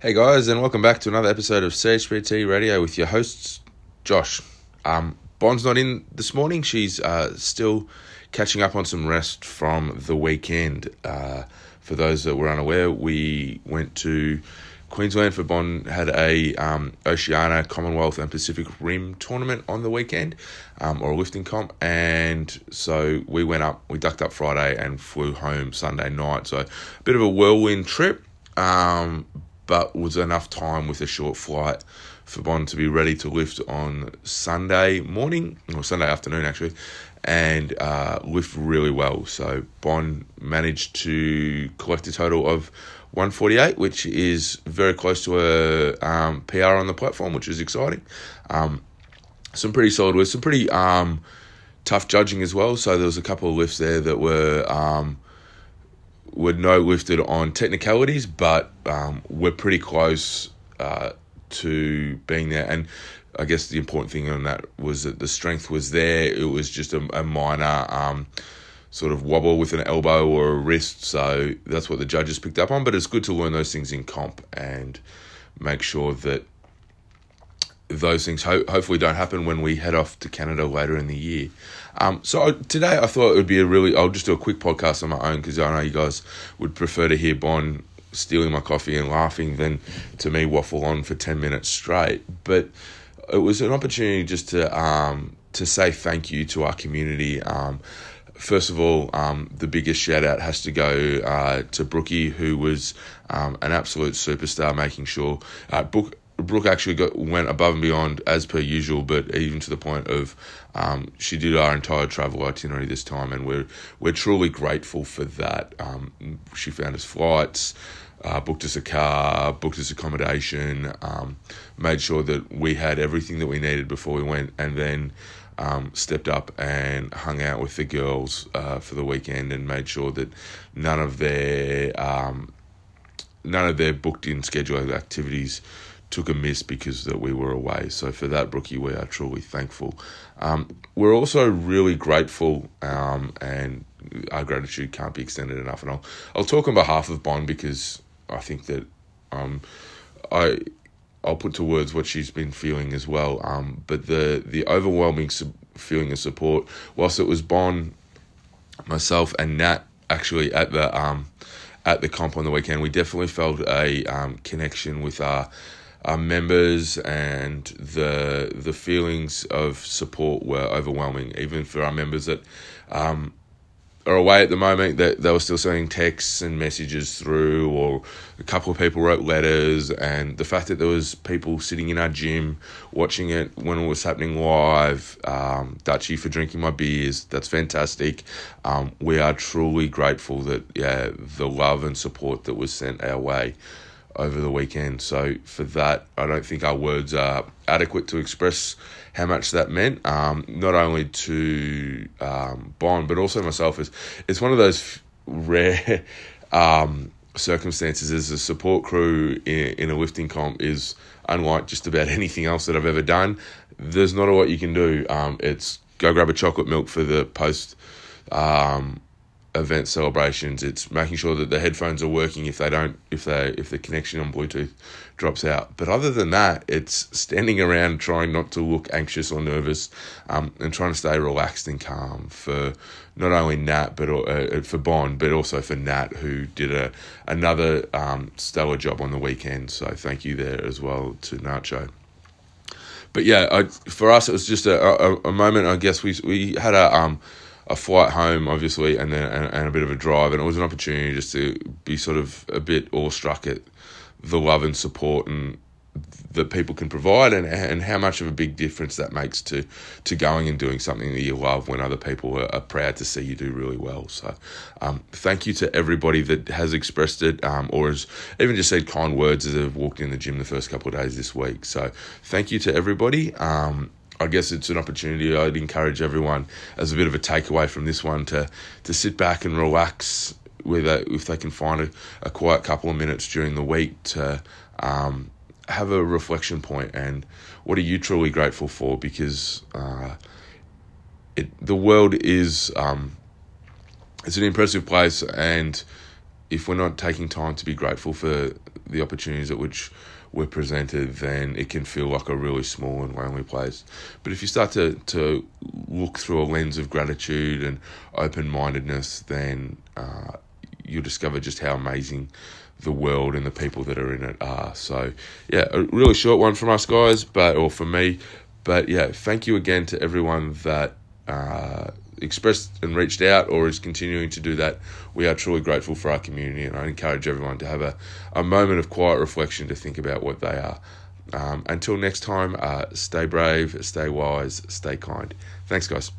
Hey guys, and welcome back to another episode of CHPT Radio with your hosts, Josh. Um, Bond's not in this morning. She's uh, still catching up on some rest from the weekend. Uh, for those that were unaware, we went to Queensland for Bond had a um, Oceania, Commonwealth, and Pacific Rim tournament on the weekend, um, or a lifting comp, and so we went up. We ducked up Friday and flew home Sunday night. So a bit of a whirlwind trip. Um, but was enough time with a short flight for Bond to be ready to lift on Sunday morning or Sunday afternoon actually, and uh, lift really well. So Bond managed to collect a total of 148, which is very close to a um, PR on the platform, which is exciting. Um, some pretty solid with some pretty um, tough judging as well. So there was a couple of lifts there that were um, were no lifted on technicalities, but um, we're pretty close uh, to being there. And I guess the important thing on that was that the strength was there. It was just a, a minor um, sort of wobble with an elbow or a wrist. So that's what the judges picked up on. But it's good to learn those things in comp and make sure that those things ho- hopefully don't happen when we head off to Canada later in the year. Um, so today I thought it would be a really, I'll just do a quick podcast on my own because I know you guys would prefer to hear Bon stealing my coffee and laughing than to me waffle on for 10 minutes straight. But it was an opportunity just to, um, to say thank you to our community. Um, first of all, um, the biggest shout out has to go uh, to Brookie, who was um, an absolute superstar, making sure uh, Book Brooke actually got went above and beyond as per usual, but even to the point of um, she did our entire travel itinerary this time, and we're we're truly grateful for that. Um, she found us flights, uh, booked us a car, booked us accommodation, um, made sure that we had everything that we needed before we went, and then. Um, stepped up and hung out with the girls uh, for the weekend and made sure that none of their um, none of their booked in scheduled activities took a miss because that we were away. So for that, Brookie, we are truly thankful. Um, we're also really grateful, um, and our gratitude can't be extended enough. And I'll I'll talk on behalf of Bond because I think that um, I I'll put to words what she's been feeling as well. Um, but the the overwhelming feeling of support, whilst it was Bond, myself, and Nat actually at the um at the comp on the weekend, we definitely felt a um, connection with our our members and the the feelings of support were overwhelming. Even for our members that um, are away at the moment, that they were still sending texts and messages through, or a couple of people wrote letters, and the fact that there was people sitting in our gym watching it when it was happening live. Um, Dutchy for drinking my beers, that's fantastic. Um, we are truly grateful that yeah, the love and support that was sent our way over the weekend. So for that, I don't think our words are adequate to express how much that meant. Um, not only to um, Bond, but also myself. Is it's one of those rare um, circumstances as a support crew in, in, a lifting comp is unlike just about anything else that I've ever done. There's not a lot you can do. Um, it's go grab a chocolate milk for the post um, event celebrations. It's making sure that the headphones are working if they don't if they if the connection on Bluetooth drops out. But other than that, it's standing around trying not to look anxious or nervous, um, and trying to stay relaxed and calm for not only Nat but uh, for Bond, but also for Nat who did a another um, stellar job on the weekend. So thank you there as well to Nacho but yeah, I, for us it was just a, a, a, moment. I guess we we had a um a flight home, obviously, and then and, and, a bit of a drive, and it was an opportunity just to be sort of a bit awestruck at the love and support and that people can provide, and and how much of a big difference that makes to to going and doing something that you love when other people are, are proud to see you do really well. So, um, thank you to everybody that has expressed it, um, or has even just said kind words as they've walked in the gym the first couple of days this week. So, thank you to everybody. Um, I guess it's an opportunity. I'd encourage everyone as a bit of a takeaway from this one to to sit back and relax with a, if they can find a, a quiet couple of minutes during the week to um, have a reflection point and what are you truly grateful for because uh, it the world is um, it's an impressive place and if we're not taking time to be grateful for the opportunities at which we're presented, then it can feel like a really small and lonely place. But if you start to, to look through a lens of gratitude and open mindedness, then uh, you'll discover just how amazing the world and the people that are in it are. So, yeah, a really short one from us guys, but or from me. But yeah, thank you again to everyone that uh, expressed and reached out or is continuing to do that. We are truly grateful for our community, and I encourage everyone to have a, a moment of quiet reflection to think about what they are. Um, until next time, uh, stay brave, stay wise, stay kind. Thanks, guys.